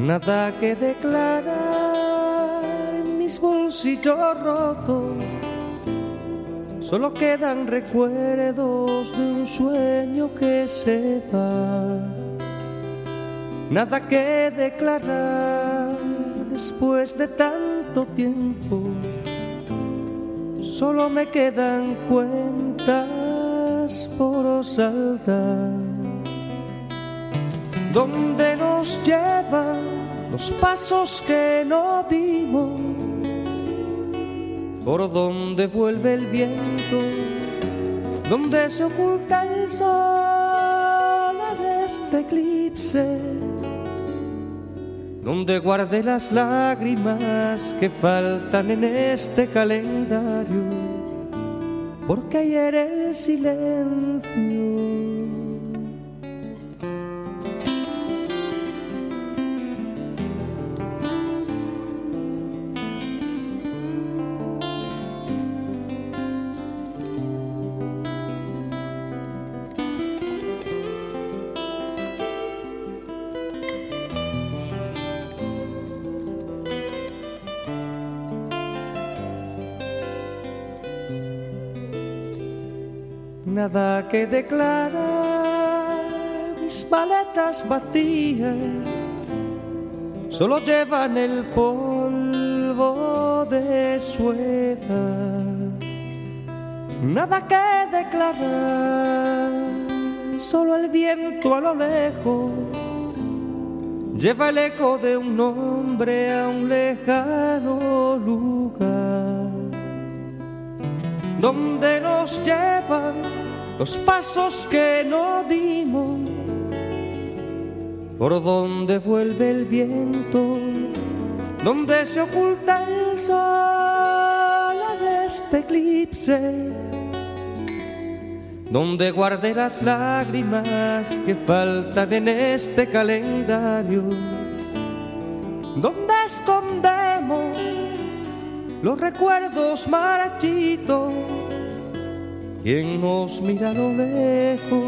Nada que declarar en mis bolsillos rotos, solo quedan recuerdos de un sueño que se va. Nada que declarar después de tanto tiempo, solo me quedan cuentas por saldar. ¿Dónde nos llevan los pasos que no dimos? ¿Por dónde vuelve el viento? ¿Dónde se oculta el sol en este eclipse? ¿Dónde guardé las lágrimas que faltan en este calendario? Porque ayer el silencio nada que declarar, mis maletas vacías solo llevan el polvo de su edad. Nada que declarar, solo el viento a lo lejos lleva el eco de un nombre a un lejano lugar donde nos llevan los pasos que no dimos, por donde vuelve el viento, donde se oculta el sol en este eclipse, donde guardé las lágrimas que faltan en este calendario, donde escondemos los recuerdos marchitos quien nos mira a lo lejos,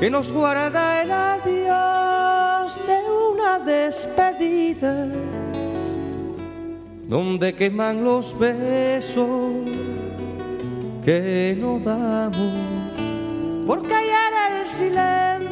que nos guarda el adiós de una despedida, donde queman los besos que no damos, porque ayer el silencio